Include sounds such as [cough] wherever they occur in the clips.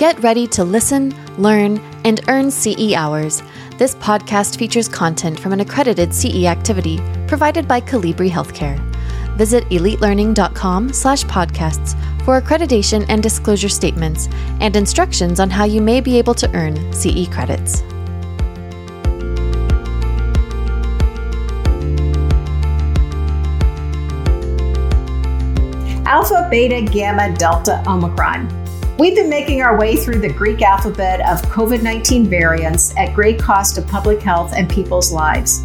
Get ready to listen, learn, and earn CE hours. This podcast features content from an accredited CE activity provided by Colibri Healthcare. Visit elitelearning.com slash podcasts for accreditation and disclosure statements and instructions on how you may be able to earn CE credits. Alpha, Beta, Gamma, Delta, Omicron. We've been making our way through the Greek alphabet of COVID 19 variants at great cost to public health and people's lives.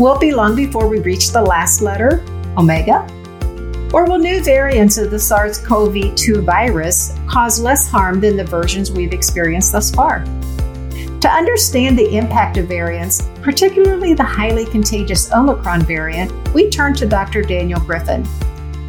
Will it be long before we reach the last letter, Omega? Or will new variants of the SARS CoV 2 virus cause less harm than the versions we've experienced thus far? To understand the impact of variants, particularly the highly contagious Omicron variant, we turn to Dr. Daniel Griffin,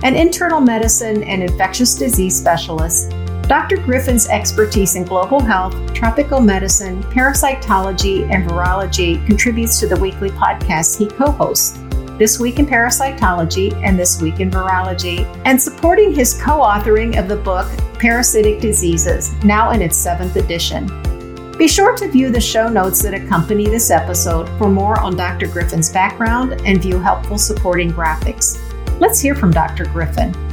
an internal medicine and infectious disease specialist. Dr. Griffin's expertise in global health, tropical medicine, parasitology, and virology contributes to the weekly podcasts he co hosts. This Week in Parasitology and This Week in Virology, and supporting his co authoring of the book Parasitic Diseases, now in its seventh edition. Be sure to view the show notes that accompany this episode for more on Dr. Griffin's background and view helpful supporting graphics. Let's hear from Dr. Griffin.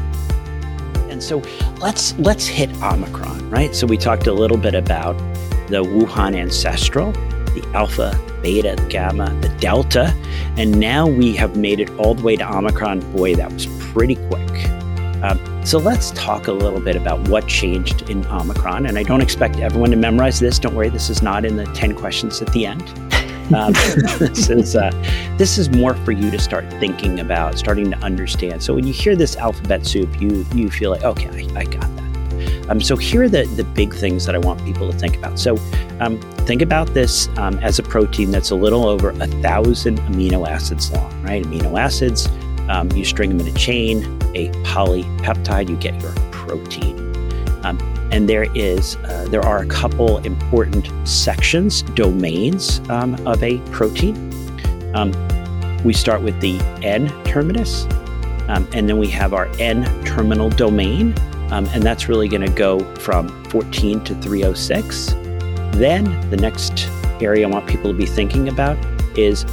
And so let's let's hit Omicron, right? So we talked a little bit about the Wuhan ancestral, the alpha, beta, the gamma, the delta, and now we have made it all the way to Omicron. Boy, that was pretty quick. Um, so let's talk a little bit about what changed in Omicron. And I don't expect everyone to memorize this. Don't worry, this is not in the 10 questions at the end. [laughs] Um, [laughs] this is uh, this is more for you to start thinking about, starting to understand. So when you hear this alphabet soup, you you feel like, okay, I, I got that. Um, so here are the, the big things that I want people to think about. So um, think about this um, as a protein that's a little over a thousand amino acids long, right? Amino acids, um, you string them in a chain, a polypeptide, you get your protein. Um, and there is uh, there are a couple important sections, domains um, of a protein. we start with the N terminus, and then we have our N terminal domain. Um, and that's really going to go from 14 to 306. Then the next area I want people to be thinking about is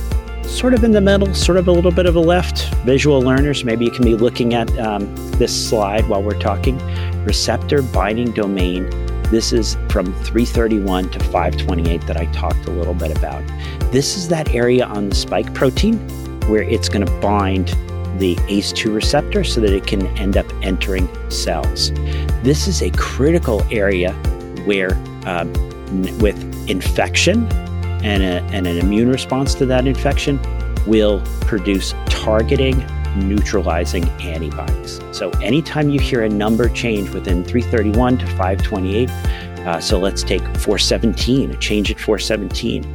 sort of in the middle, sort of a little bit of a left. Visual learners, maybe you can be looking at um, this slide while we're talking. Receptor binding domain. This is from 331 to 528 that I talked a little bit about. This is that area on the spike protein where it's going to bind the ACE2 receptor so that it can end up entering cells. This is a critical area where, uh, with infection and, a, and an immune response to that infection, will produce targeting neutralizing antibodies. So, anytime you hear a number change within 331 to 528, uh, so let's take 417, a change at 417,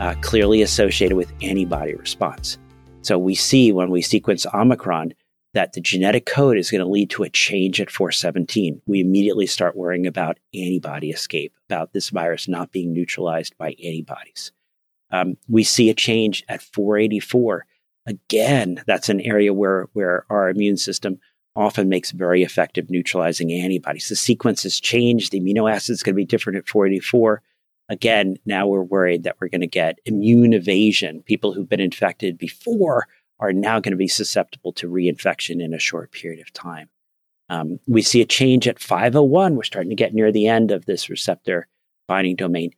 uh, clearly associated with antibody response. So we see when we sequence Omicron that the genetic code is going to lead to a change at 417. We immediately start worrying about antibody escape, about this virus not being neutralized by antibodies. Um, we see a change at 484. Again, that's an area where, where our immune system often makes very effective neutralizing antibodies. The sequence has changed. The amino acid is going to be different at 484 again, now we're worried that we're going to get immune evasion. People who've been infected before are now going to be susceptible to reinfection in a short period of time. Um, we see a change at 501. We're starting to get near the end of this receptor binding domain.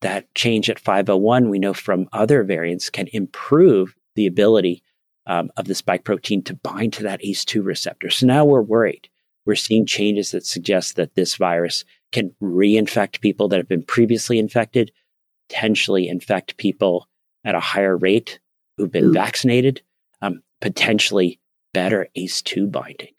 That change at 501, we know from other variants, can improve the ability um, of the spike protein to bind to that ACE2 receptor. So now we're worried. We're seeing changes that suggest that this virus can reinfect people that have been previously infected, potentially infect people at a higher rate who've been mm. vaccinated, um, potentially better ACE2 binding.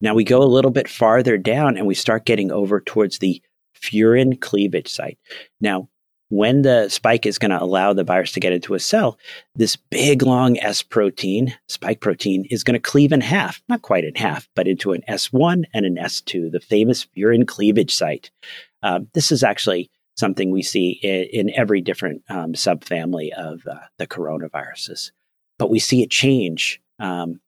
Now we go a little bit farther down and we start getting over towards the furin cleavage site. Now, when the spike is going to allow the virus to get into a cell, this big long S protein, spike protein, is going to cleave in half, not quite in half, but into an S1 and an S2, the famous furin cleavage site. Um, this is actually something we see in, in every different um, subfamily of uh, the coronaviruses. But we see a change um,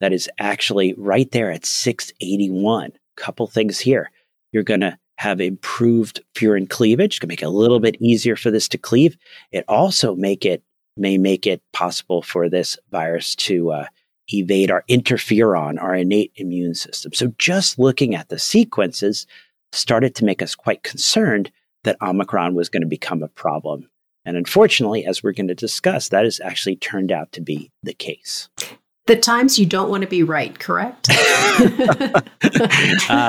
that is actually right there at 681. Couple things here. You're going to have improved furin cleavage, can make it a little bit easier for this to cleave. It also make it may make it possible for this virus to uh, evade our interferon, our innate immune system. So just looking at the sequences started to make us quite concerned that Omicron was going to become a problem. And unfortunately, as we're going to discuss, that has actually turned out to be the case. The times you don't want to be right, correct? [laughs] [laughs] uh,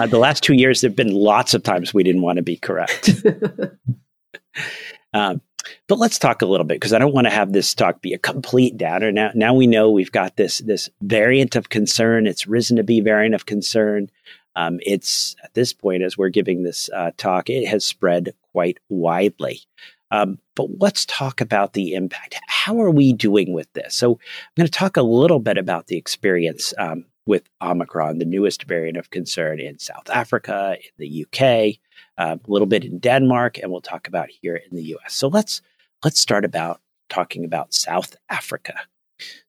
the last two years, there have been lots of times we didn't want to be correct. [laughs] um, but let's talk a little bit because I don't want to have this talk be a complete downer. Now, now we know we've got this this variant of concern. It's risen to be variant of concern. Um, it's at this point, as we're giving this uh, talk, it has spread quite widely. Um, but let's talk about the impact. How are we doing with this? So, I'm going to talk a little bit about the experience um, with Omicron, the newest variant of concern in South Africa, in the UK, uh, a little bit in Denmark, and we'll talk about here in the US. So let's let's start about talking about South Africa.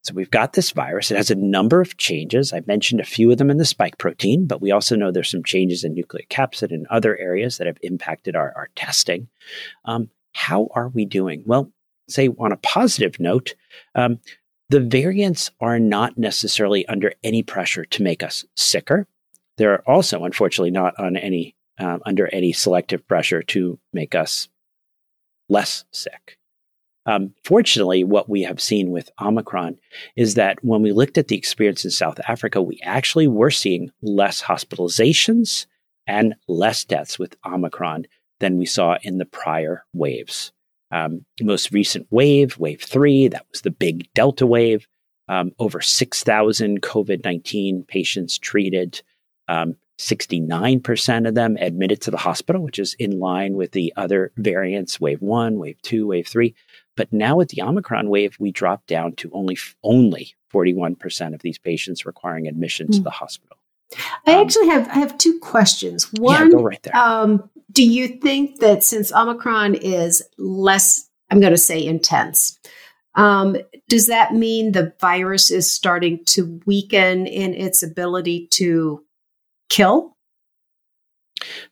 So we've got this virus. It has a number of changes. I mentioned a few of them in the spike protein, but we also know there's some changes in nucleocapsid and other areas that have impacted our, our testing. Um, how are we doing? Well, say on a positive note, um, the variants are not necessarily under any pressure to make us sicker. They're also, unfortunately, not on any um, under any selective pressure to make us less sick. Um, fortunately, what we have seen with Omicron is that when we looked at the experience in South Africa, we actually were seeing less hospitalizations and less deaths with Omicron than we saw in the prior waves. Um, most recent wave, wave three, that was the big Delta wave. Um, over 6,000 COVID 19 patients treated. Um, 69% of them admitted to the hospital, which is in line with the other variants, wave one, wave two, wave three. But now with the Omicron wave, we dropped down to only only 41% of these patients requiring admission mm. to hmm. the hospital. I um, actually have I have two questions. One, yeah, go right there. Um, do you think that since Omicron is less, I'm going to say intense, um, does that mean the virus is starting to weaken in its ability to kill?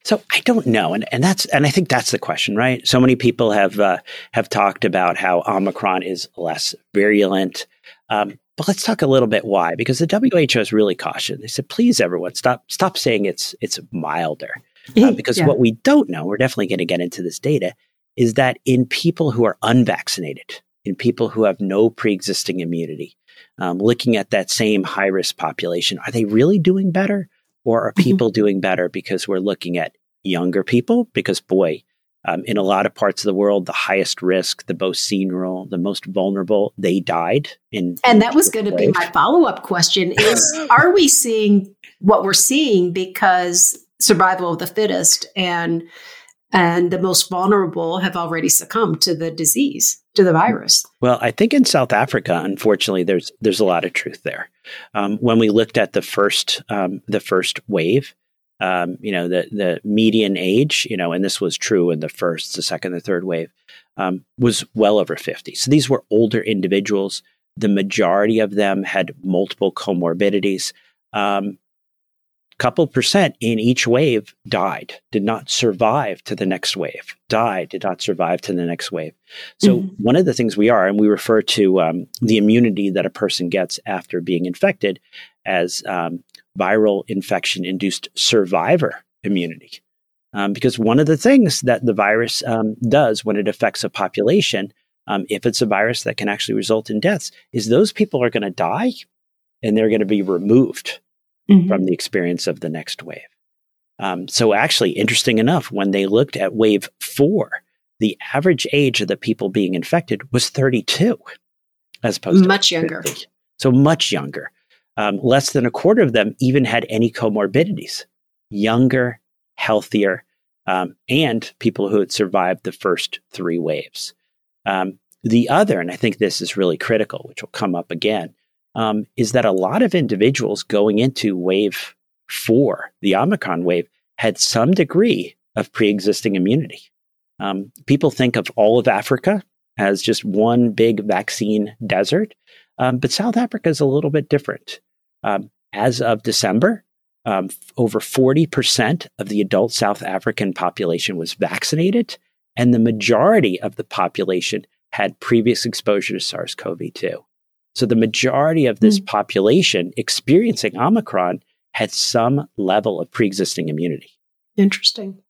So I don't know, and and that's and I think that's the question, right? So many people have uh, have talked about how Omicron is less virulent, um, but let's talk a little bit why, because the WHO is really cautioned. They said, please, everyone, stop stop saying it's it's milder, uh, because yeah. what we don't know, we're definitely going to get into this data, is that in people who are unvaccinated, in people who have no pre existing immunity, um, looking at that same high risk population, are they really doing better? Or are mm-hmm. people mm-hmm. doing better because we're looking at younger people? Because, boy, um, in a lot of parts of the world, the highest risk, the most senior, the most vulnerable, they died in. And that was going to be my follow up question: Is [laughs] are we seeing what we're seeing because survival of the fittest and and the most vulnerable have already succumbed to the disease to the virus well i think in south africa unfortunately there's there's a lot of truth there um, when we looked at the first um, the first wave um, you know the the median age you know and this was true in the first the second the third wave um, was well over 50 so these were older individuals the majority of them had multiple comorbidities um, couple percent in each wave died, did not survive to the next wave, died, did not survive to the next wave. So, mm-hmm. one of the things we are, and we refer to um, the immunity that a person gets after being infected as um, viral infection induced survivor immunity. Um, because one of the things that the virus um, does when it affects a population, um, if it's a virus that can actually result in deaths, is those people are going to die and they're going to be removed mm-hmm. from the experience of the next wave. Um, so, actually, interesting enough, when they looked at wave four, the average age of the people being infected was 32, as opposed much to younger. So, much younger. Um, less than a quarter of them even had any comorbidities. Younger, healthier, um, and people who had survived the first three waves. Um, the other, and I think this is really critical, which will come up again, um, is that a lot of individuals going into wave four, the Omicron wave, had some degree of pre existing immunity. Um, people think of all of Africa as just one big vaccine desert, um, but South Africa is a little bit different. Um, as of December, um, over 40% of the adult South African population was vaccinated, and the majority of the population had previous exposure to SARS CoV 2. So the majority of this mm. population experiencing Omicron had some level of pre existing immunity. Interesting.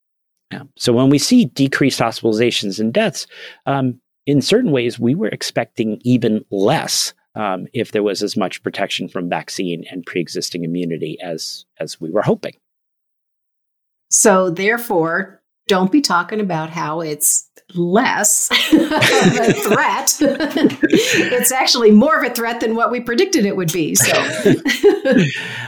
Yeah. So when we see decreased hospitalizations and deaths, um, in certain ways, we were expecting even less um, if there was as much protection from vaccine and pre-existing immunity as as we were hoping. So therefore, don't be talking about how it's less of a [laughs] threat. [laughs] it's actually more of a threat than what we predicted it would be. So, [laughs]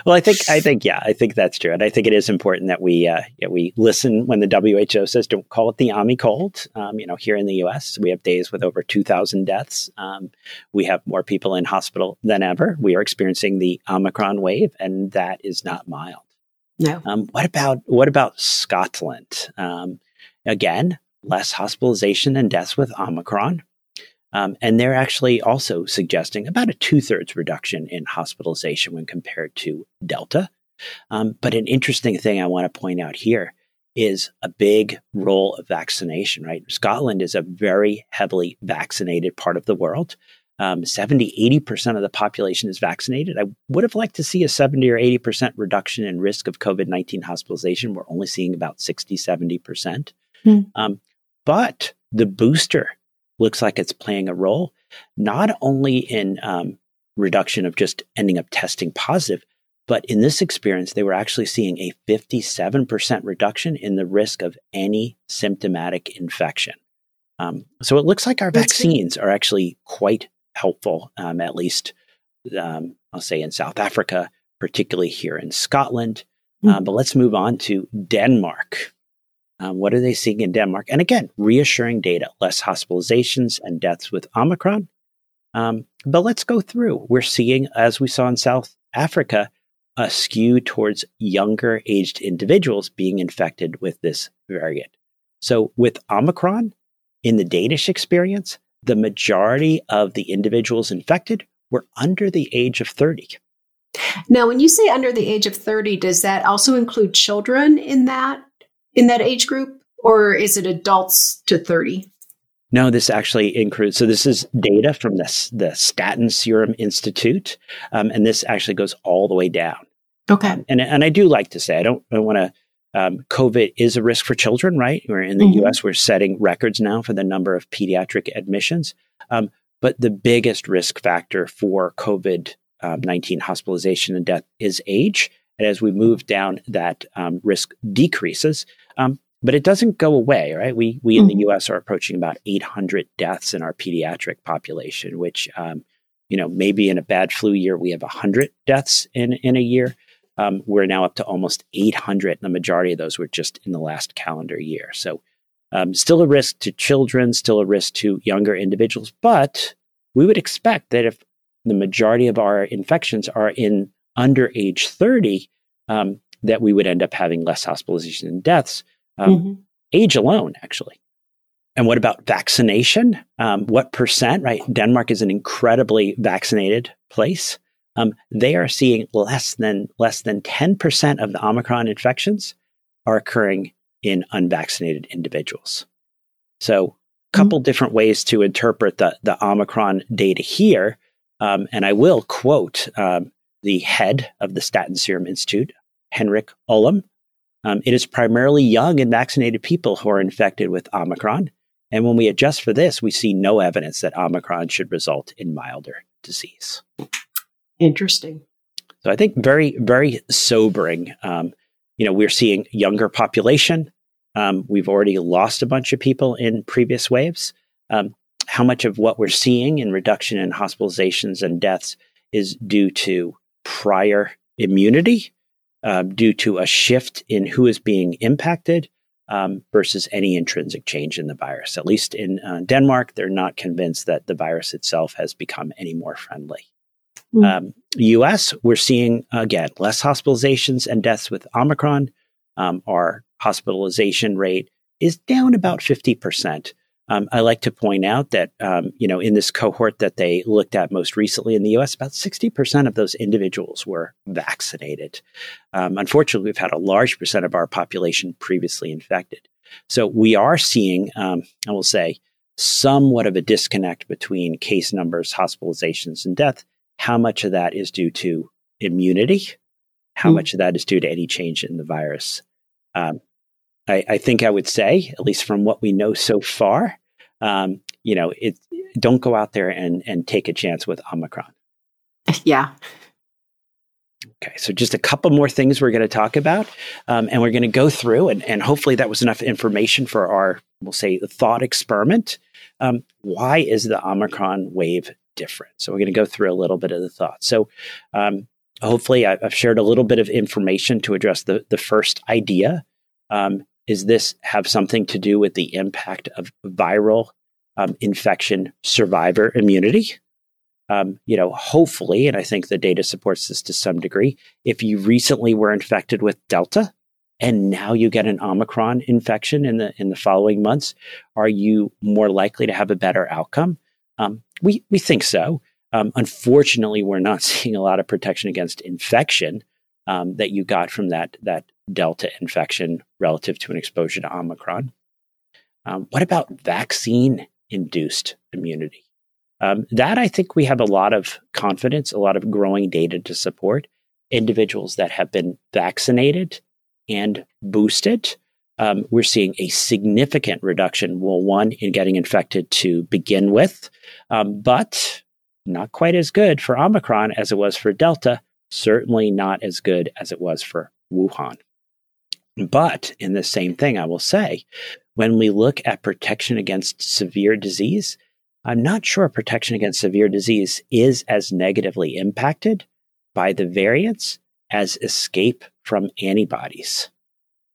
well, I think I think yeah, I think that's true, and I think it is important that we uh, yeah, we listen when the WHO says don't call it the Omicron cold. Um, you know, here in the U.S., we have days with over two thousand deaths. Um, we have more people in hospital than ever. We are experiencing the Omicron wave, and that is not mild. No. Um, what about what about Scotland? Um, again, less hospitalization and deaths with Omicron. Um, and they're actually also suggesting about a two thirds reduction in hospitalization when compared to Delta. Um, but an interesting thing I want to point out here is a big role of vaccination, right? Scotland is a very heavily vaccinated part of the world. Um, 70, 80% of the population is vaccinated. I would have liked to see a 70 or 80% reduction in risk of COVID 19 hospitalization. We're only seeing about 60, 70%. Hmm. Um, but the booster looks like it's playing a role, not only in um, reduction of just ending up testing positive, but in this experience, they were actually seeing a 57% reduction in the risk of any symptomatic infection. Um, so it looks like our That's vaccines good. are actually quite helpful, um, at least um, I'll say in South Africa, particularly here in Scotland. Mm-hmm. but let's move on to Denmark. Um, what are they seeing in Denmark? And again, reassuring data, less hospitalizations and deaths with Omicron. Um, but let's go through. We're seeing, as we saw in South Africa, a skew towards younger aged individuals being infected with this variant. So with Omicron, in the Danish experience, the majority of the individuals infected were under the age of 30. Now, when you say under the age of 30, does that also include children in that in that age group, or is it adults to 30? No, this actually includes. So this is data from the the Statens Serum Institute, um, and this actually goes all the way down. Okay. Um, and and I do like to say I don't I want to. Um, COVID is a risk for children, right? We're in the mm-hmm. U.S. We're setting records now for the number of pediatric admissions. Um, but the biggest risk factor for COVID um, 19 hospitalization and death is age. And as we move down, that um, risk decreases. Um, but it doesn't go away, right? We we in mm-hmm. the U.S. are approaching about 800 deaths in our pediatric population, which um, you know maybe in a bad flu year we have 100 deaths in in a year. Um, we're now up to almost 800. The majority of those were just in the last calendar year. So um, still a risk to children, still a risk to younger individuals, but we would expect that if the majority of our infections are in under age 30, um, that we would end up having less hospitalization and deaths. Um, mm-hmm. Age alone, actually. And what about vaccination? Um, what percent, right? Denmark is an incredibly vaccinated place. Um, they are seeing less than less than 10% of the Omicron infections are occurring in unvaccinated individuals. So, a couple mm-hmm. different ways to interpret the, the Omicron data here. Um, and I will quote um, the head of the Statens Serum Institute, Henrik Ullum. Um, it is primarily young and vaccinated people who are infected with Omicron. And when we adjust for this, we see no evidence that Omicron should result in milder disease. Interesting. So I think very, very sobering. Um, you know, we're seeing younger population. Um, we've already lost a bunch of people in previous waves. Um, how much of what we're seeing in reduction in hospitalizations and deaths is due to prior immunity uh, due to a shift in who is being impacted um, versus any intrinsic change in the virus. At least in uh, Denmark, they're not convinced that the virus itself has become any more friendly. Mm. Um, US, we're seeing again less hospitalizations and deaths with Omicron. Um, our hospitalization rate is down about 50%. Um, I like to point out that, um, you know, in this cohort that they looked at most recently in the US, about 60% of those individuals were vaccinated. Um, unfortunately, we've had a large percent of our population previously infected. So we are seeing, um, I will say, somewhat of a disconnect between case numbers, hospitalizations, and death. How much of that is due to immunity? How mm. much of that is due to any change in the virus? Um, I, I, think I would say, at least from what we know so far, um, you know, it, don't go out there and, and take a chance with Omicron. [laughs] Yeah. Okay, so just a couple more things we're going to talk about, um, and we're going to go through, and, and hopefully that was enough information for our, we'll say, thought experiment. Um, why is the Omicron wave different? So we're going to go through a little bit of the thoughts. So um, hopefully I've shared a little bit of information to address the, the first idea. Um, is this have something to do with the impact of viral um, infection survivor immunity? Um, you know, hopefully, and I think the data supports this to some degree, if you recently were infected with Delta and now you get an Omicron infection in the in the following months, are you more likely to have a better outcome? Um, we we think so. Um, unfortunately, we're not [laughs] seeing a lot of protection against infection um, that you got from that that Delta infection relative to an exposure to Omicron. Um, what about vaccine induced immunity? Um, that I think we have a lot of confidence, a lot of growing data to support individuals that have been vaccinated and boosted. Um, we're seeing a significant reduction, well, one, in getting infected to begin with, um, but not quite as good for Omicron as it was for Delta, certainly not as good as it was for Wuhan. But in the same thing, I will say, when we look at protection against severe disease, I'm not sure protection against severe disease is as negatively impacted by the variants as escape from antibodies.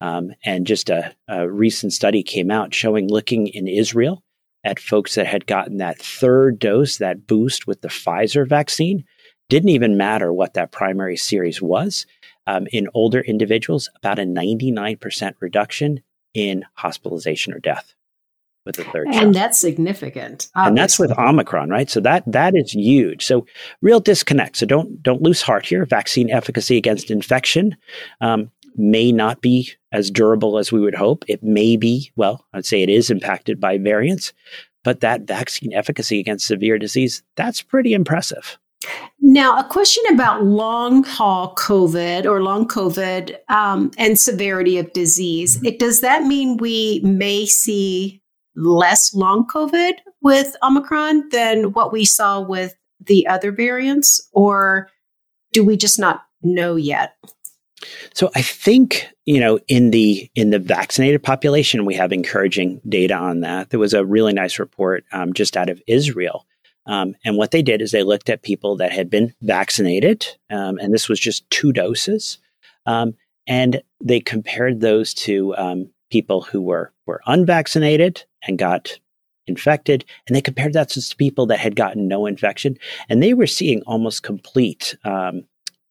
Um, and just a, a recent study came out showing looking in Israel at folks that had gotten that third dose, that boost with the Pfizer vaccine, didn't even matter what that primary series was. Um, in older individuals, about a 99% reduction in hospitalization or death with the third and shot. that's significant obviously. and that's with omicron right so that that is huge so real disconnect so don't don't lose heart here vaccine efficacy against infection um, may not be as durable as we would hope it may be well i'd say it is impacted by variants but that vaccine efficacy against severe disease that's pretty impressive now, a question about long haul COVID or long COVID um, and severity of disease. Mm-hmm. It, does that mean we may see less long COVID with Omicron than what we saw with the other variants, or do we just not know yet? So I think you know in the in the vaccinated population we have encouraging data on that. There was a really nice report um, just out of Israel. Um, and what they did is they looked at people that had been vaccinated, um, and this was just two doses, um, and they compared those to um, people who were were unvaccinated and got infected, and they compared that to people that had gotten no infection, and they were seeing almost complete um,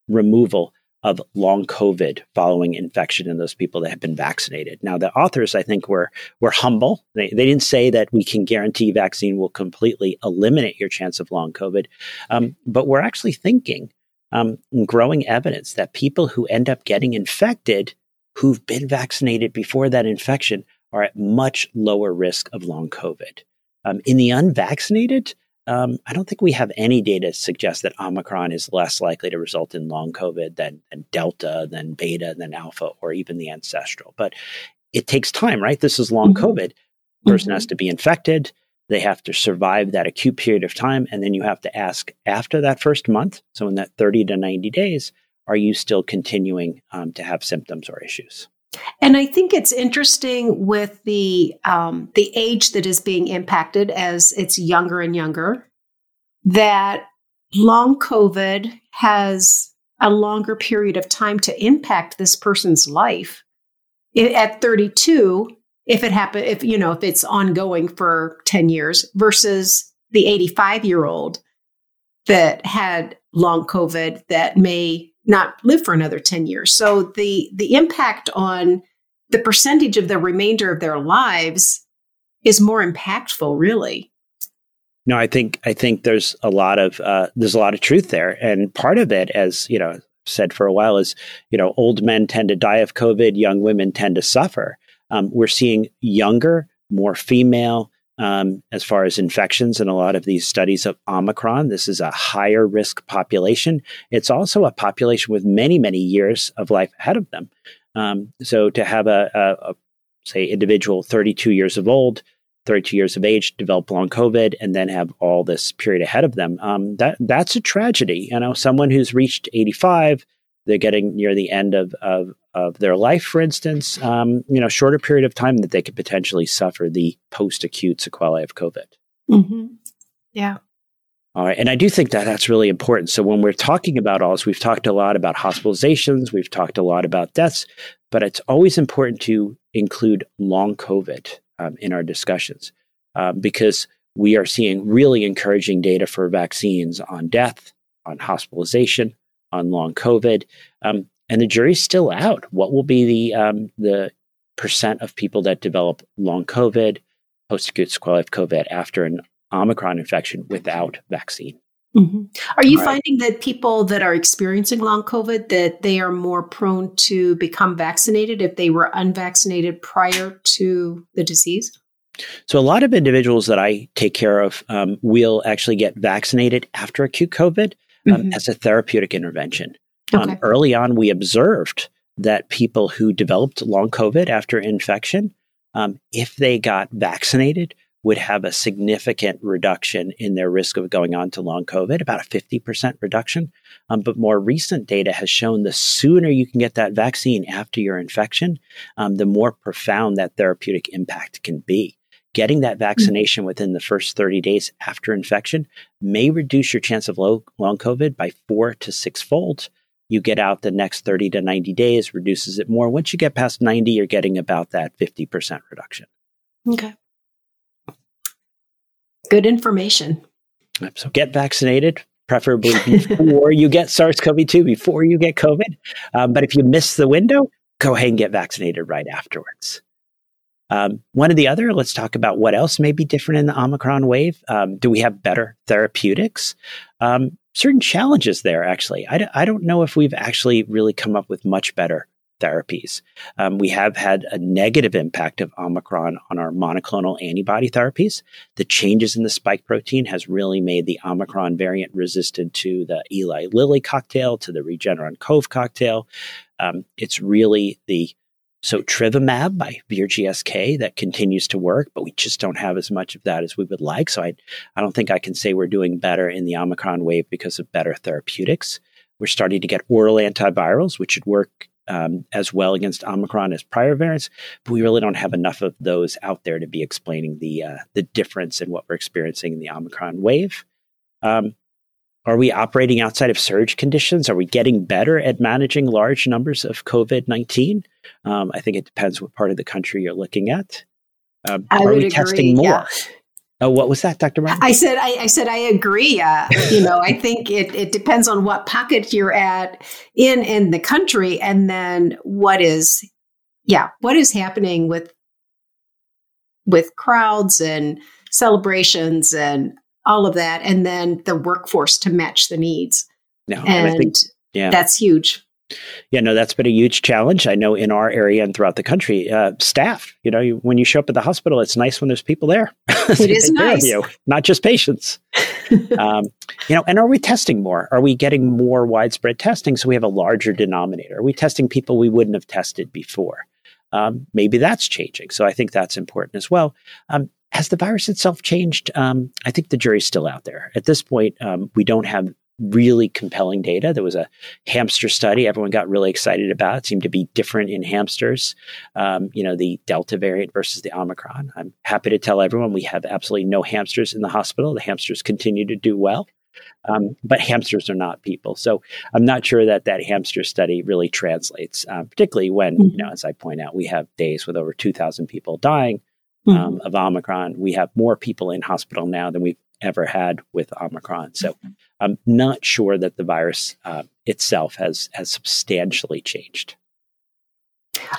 removal of long COVID following infection in those people that have been vaccinated. Now, the authors, I think, were were humble. They, they didn't say that we can guarantee vaccine will completely eliminate your chance of long COVID, um, but we're actually thinking um, growing evidence that people who end up getting infected who've been vaccinated before that infection are at much lower risk of long COVID. Um, in the unvaccinated, um, I don't think we have any data to suggest that Omicron is less likely to result in long COVID than, than Delta, than Beta, than Alpha, or even the ancestral. But it takes time, right? This is long mm-hmm. COVID. Person mm-hmm. has to be infected. They have to survive that acute period of time. And then you have to ask after that first month, so in that 30 to 90 days, are you still continuing um, to have symptoms or issues? And I think it's interesting with the um, the age that is being impacted as it's younger and younger, that long COVID has a longer period of time to impact this person's life. At 32, if it happen, if you know, if it's ongoing for 10 years versus the 85 year old that had long COVID that may not live for another 10 years. So the the impact on the percentage of the remainder of their lives is more impactful, really. No, I think I think there's a lot of uh, there's a lot of truth there, and part of it, as you know, said for a while, is you know, old men tend to die of COVID, young women tend to suffer. Um, we're seeing younger, more female, um, as far as infections in a lot of these studies of Omicron. This is a higher risk population. It's also a population with many, many years of life ahead of them. Um, so to have a, a, a, say, individual 32 years of old, 32 years of age, develop long COVID, and then have all this period ahead of them, um, that that's a tragedy. You know, someone who's reached 85, they're getting near the end of, of of their life, for instance, um, you know, shorter period of time that they could potentially suffer the post-acute sequelae of COVID. Mm-hmm. Yeah. All right. And I do think that that's really important. So when we're talking about all this, we've talked a lot about hospitalizations, we've talked a lot about deaths, but it's always important to include long COVID um, in our discussions um, because we are seeing really encouraging data for vaccines on death, on hospitalization, on long COVID. Um, and the jury's still out. What will be the um, the percent of people that develop long COVID, post acute sequelae of COVID after an Omicron infection without vaccine? Mm-hmm. Are you finding that people that are experiencing long COVID that they are more prone to become vaccinated if they were unvaccinated prior to the disease? So, a lot of individuals that I take care of um, will actually get vaccinated after acute COVID um, mm-hmm. as a therapeutic intervention. Um, okay. Um, early on, we observed that people who developed long COVID after infection, um, if they got vaccinated, would have a significant reduction in their risk of going on to long COVID, about a 50% reduction. Um, but more recent data has shown the sooner you can get that vaccine after your infection, um, the more profound that therapeutic impact can be. Getting that mm-hmm. vaccination within the first 30 days after infection may reduce your chance of low, long COVID by four to six fold you get out the next 30 to 90 days, reduces it more. Once you get past 90, you're getting about that 50% reduction. Okay. Good information. So get vaccinated, preferably before you get SARS CoV 2, before you get COVID. Um, but if you miss the window, go ahead and get vaccinated right afterwards. Um, one or the other, let's talk about what else may be different in the Omicron wave. Um, do we have better therapeutics? Um, certain challenges there, actually. I d- I don't know if we've actually really come up with much better therapies. Um, we have had a negative impact of Omicron on our monoclonal antibody therapies. The changes in the spike protein has really made the Omicron variant resistant to the Eli Lilly cocktail, to the Regeneron Cove cocktail. Um, it's really the sotrovimab by Vir GSK that continues to work, but we just don't have as much of that as we would like. So I, I don't think I can say we're doing better in the Omicron wave because of better therapeutics. We're starting to get oral antivirals, which should work um, as well against Omicron as prior variants, but we really don't have enough of those out there to be explaining the uh, the difference in what we're experiencing in the Omicron wave. Um, are we operating outside of surge conditions? Are we getting better at managing large numbers of COVID 19? Um, I think it depends what part of the country you're looking at. Um, are we agree, testing more? Yeah. Oh, what was that, Dr. Brown? I said, I, I said, I agree. Uh, you know, I think it, it depends on what pocket you're at in in the country, and then what is, yeah, what is happening with with crowds and celebrations and all of that, and then the workforce to match the needs. No, and, and think, yeah. that's huge. Yeah, no, that's been a huge challenge. I know in our area and throughout the country, uh, staff. You know, you, when you show up at the hospital, it's nice when there's people there. [laughs] It is nice, you, not just patients. [laughs] um, you know, and are we testing more? Are we getting more widespread testing so we have a larger denominator? Are we testing people we wouldn't have tested before? Um, maybe that's changing. So I think that's important as well. Um, has the virus itself changed? Um, I think the jury's still out there. At this point, um, we don't have really compelling data. There was a hamster study everyone got really excited about. It seemed to be different in hamsters, um, you know, the Delta variant versus the Omicron. I'm happy to tell everyone we have absolutely no hamsters in the hospital. The hamsters continue to do well. Um, but hamsters are not people. So I'm not sure that that hamster study really translates, uh, particularly when, mm-hmm. you know, as I point out, we have days with over 2,000 people dying um, mm-hmm. of Omicron. We have more people in hospital now than we've ever had with Omicron. So mm-hmm. I'm not sure that the virus uh, itself has has substantially changed.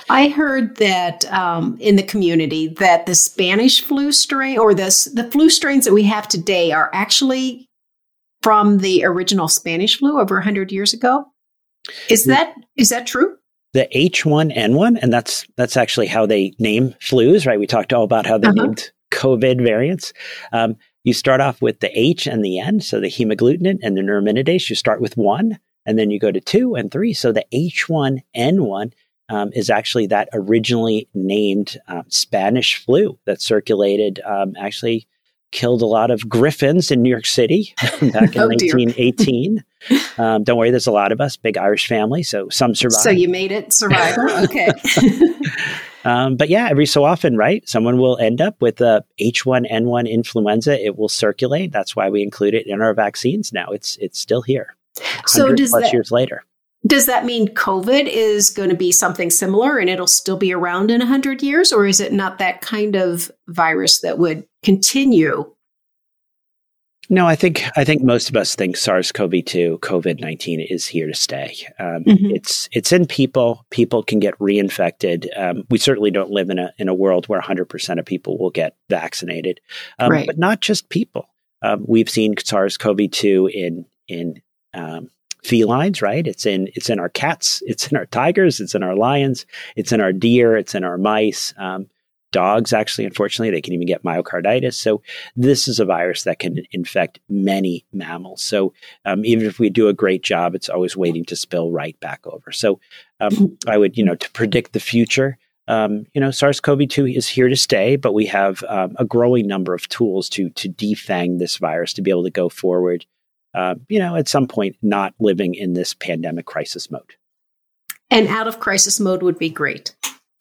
I heard that um, in the community that the Spanish flu strain or the the flu strains that we have today are actually from the original Spanish flu over 100 years ago. Is that is that true? The H1N1 and that's that's actually how they name flus, right? We talked all about how they uh-huh. named COVID variants. Um, you start off with the H and the N, so the hemagglutinin and the neuraminidase. You start with one, and then you go to two and three. So the H1N1 um, is actually that originally named um, Spanish flu that circulated, um, actually killed a lot of griffins in New York City [laughs] back in oh, 1918. Um, don't worry, there's a lot of us, big Irish family, so some survived. So you made it survivor, [laughs] okay. Um, but yeah, every so often, right, someone will end up with a H1N1 influenza. It will circulate. That's why we include it in our vaccines now. It's it's still here. So does plus that, years later. Does that mean COVID is going to be something similar and it'll still be around in 100 years? Or is it not that kind of virus that would continue? No, I think I think most of us think SARS-CoV-2, COVID-19 is here to stay. Um, mm-hmm. It's it's in people. People can get reinfected. Um, we certainly don't live in a in a world where 100 percent of people will get vaccinated, um, right. but not just people. Um, we've seen SARS-CoV-2 in in um, felines, right? It's in it's in our cats, [laughs] it's in our tigers, it's in our lions, it's in our deer, it's in our mice. Um, dogs, actually, unfortunately, they can even get myocarditis. So this is a virus that can infect many mammals. So um, even if we do a great job, it's always waiting to spill right back over. So um, I would, you know, to predict the future. Um, you know, SARS-CoV-2 is here to stay, but we have um, a growing number of tools to to defang this virus to be able to go forward uh, you know, at some point not living in this pandemic crisis mode. And out of crisis mode would be great.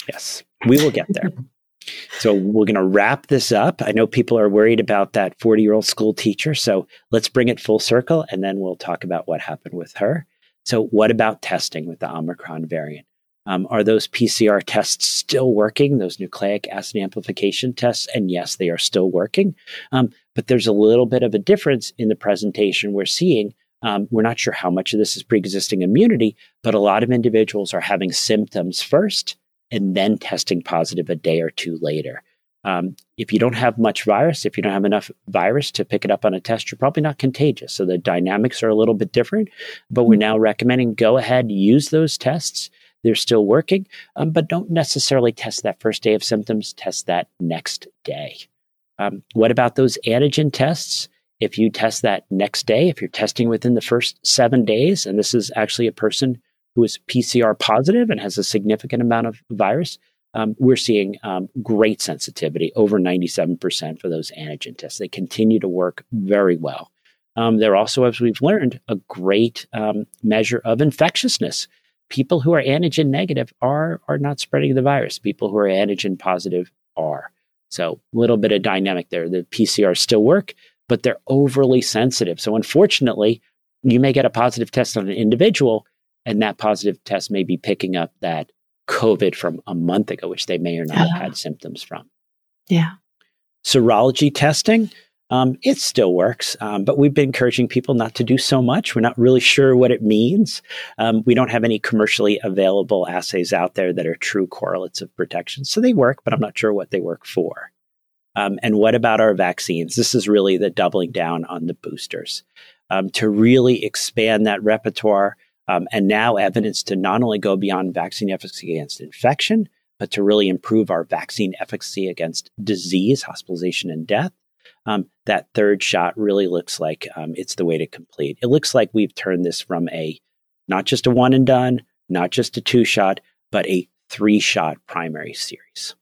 Yes, we will get there. [laughs] so we're going to wrap this up. I know people are worried about that 40 year old school teacher. So let's bring it full circle and then we'll talk about what happened with her. So, what about testing with the Omicron variant? Um, are those PCR tests still working, those nucleic acid amplification tests? And yes, they are still working. Um, but there's a little bit of a difference in the presentation we're seeing. Um, we're not sure how much of this is pre existing immunity, but a lot of individuals are having symptoms first and then testing positive a day or two later. Um, if you don't have much virus, if you don't have enough virus to pick it up on a test, you're probably not contagious. So the dynamics are a little bit different, but we're now recommending go ahead, use those tests they're still working, um, but don't necessarily test that first day of symptoms, test that next day. Um, what about those antigen tests? If you test that next day, if you're testing within the first seven days, and this is actually a person who is PCR positive and has a significant amount of virus, um, we're seeing um, great sensitivity, over 97% for those antigen tests. They continue to work very well. Um, they're also, as we've learned, a great um, measure of infectiousness people who are antigen negative are are not spreading the virus. People who are antigen positive are. So a little bit of dynamic there. The PCR still work, but they're overly sensitive. So unfortunately, you may get a positive test on an individual, and that positive test may be picking up that COVID from a month ago, which they may or not have had symptoms from. Yeah. Serology testing. Um, it still works, um, but we've been encouraging people not to do so much. We're not really sure what it means. Um, we don't have any commercially available assays out there that are true correlates of protection. So they work, but I'm not sure what they work for. Um, and what about our vaccines? This is really the doubling down on the boosters um, to really expand that repertoire um, and now evidence to not only go beyond vaccine efficacy against infection, but to really improve our vaccine efficacy against disease, hospitalization, and death um, that third shot really looks like um, it's the way to complete. It looks like we've turned this from a not just a one and done, not just a two shot, but a three shot primary series.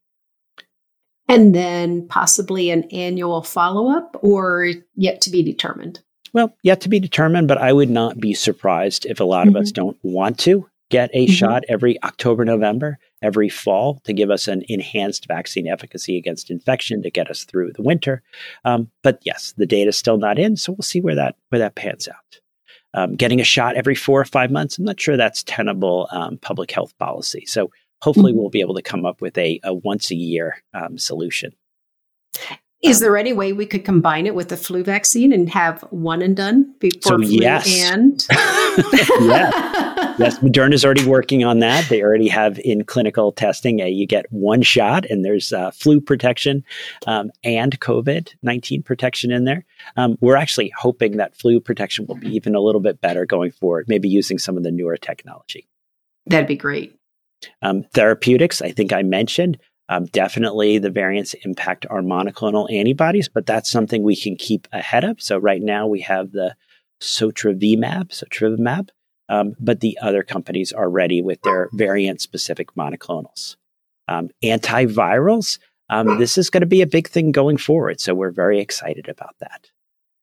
And then possibly an annual follow up or yet to be determined? Well, yet to be determined, but I would not be surprised if a lot mm-hmm. of us mm-hmm. don't want to get a mm-hmm. shot every October, November, every fall to give us an enhanced vaccine efficacy against infection to get us through the winter. Um, but yes, the data is still not in, so we'll see where that where that pans out. Um, getting a shot every four or five months, I'm not sure that's tenable um, public health policy. So hopefully, mm-hmm. we'll be able to come up with a, a once a year um, solution. Is um, there any way we could combine it with the flu vaccine and have one and done before so, flu yes. and? [laughs] yeah. [laughs] yes, Moderna is already working on that. They already have in clinical testing, a, you get one shot and there's uh, flu protection um, and COVID 19 protection in there. Um, we're actually hoping that flu protection will be even a little bit better going forward, maybe using some of the newer technology. That'd be great. Um, therapeutics, I think I mentioned. Um, definitely, the variants impact our monoclonal antibodies, but that's something we can keep ahead of. So right now we have the Sotrovimab, Sotrovimab, um, but the other companies are ready with their variant-specific monoclonals. Um, antivirals, um, this is going to be a big thing going forward, so we're very excited about that.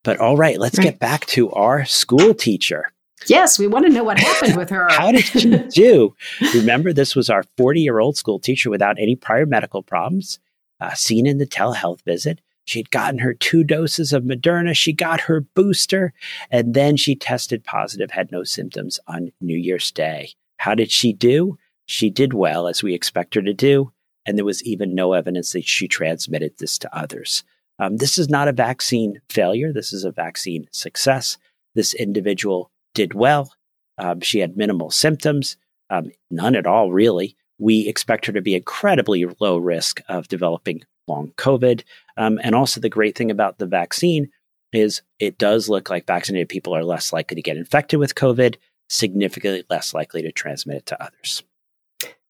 But all right, let's right. get back to our school teacher. Yes, we want to know what happened with her. How did she [laughs] do? Remember, this was our 40 year old school teacher without any prior medical problems, uh, seen in the telehealth visit. She'd gotten her two doses of Moderna. She got her booster, and then she tested positive, had no symptoms on New Year's Day. How did she do? She did well, as we expect her to do, and there was even no evidence that she transmitted this to others. Um, this is not a vaccine failure. This is a vaccine success. This individual did well. Um, she had minimal symptoms, um, none at all, really. We expect her to be incredibly low risk of developing long COVID. Um, and also, the great thing about the vaccine is it does look like vaccinated people are less likely to get infected with COVID, significantly less likely to transmit it to others.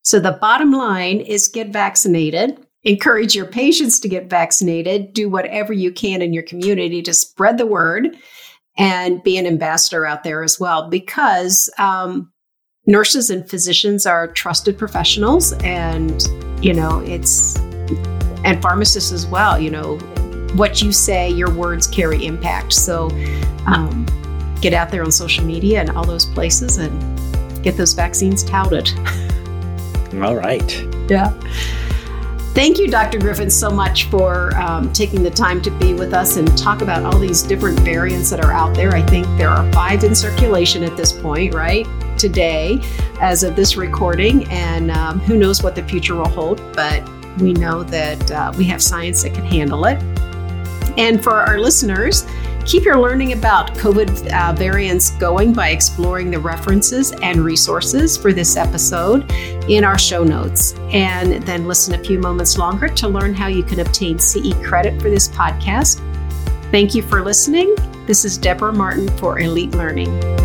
So, the bottom line is get vaccinated. Encourage your patients to get vaccinated. Do whatever you can in your community to spread the word and be an ambassador out there as well because um, nurses and physicians are trusted professionals and you know it's and pharmacists as well you know what you say your words carry impact so um, get out there on social media and all those places and get those vaccines touted [laughs] all right yeah Thank you, Dr. Griffin, so much for um, taking the time to be with us and talk about all these different variants that are out there. I think there are five in circulation at this point, right? Today, as of this recording, and um, who knows what the future will hold, but we know that uh, we have science that can handle it. And for our listeners, Keep your learning about COVID uh, variants going by exploring the references and resources for this episode in our show notes. And then listen a few moments longer to learn how you can obtain CE credit for this podcast. Thank you for listening. This is Deborah Martin for Elite Learning.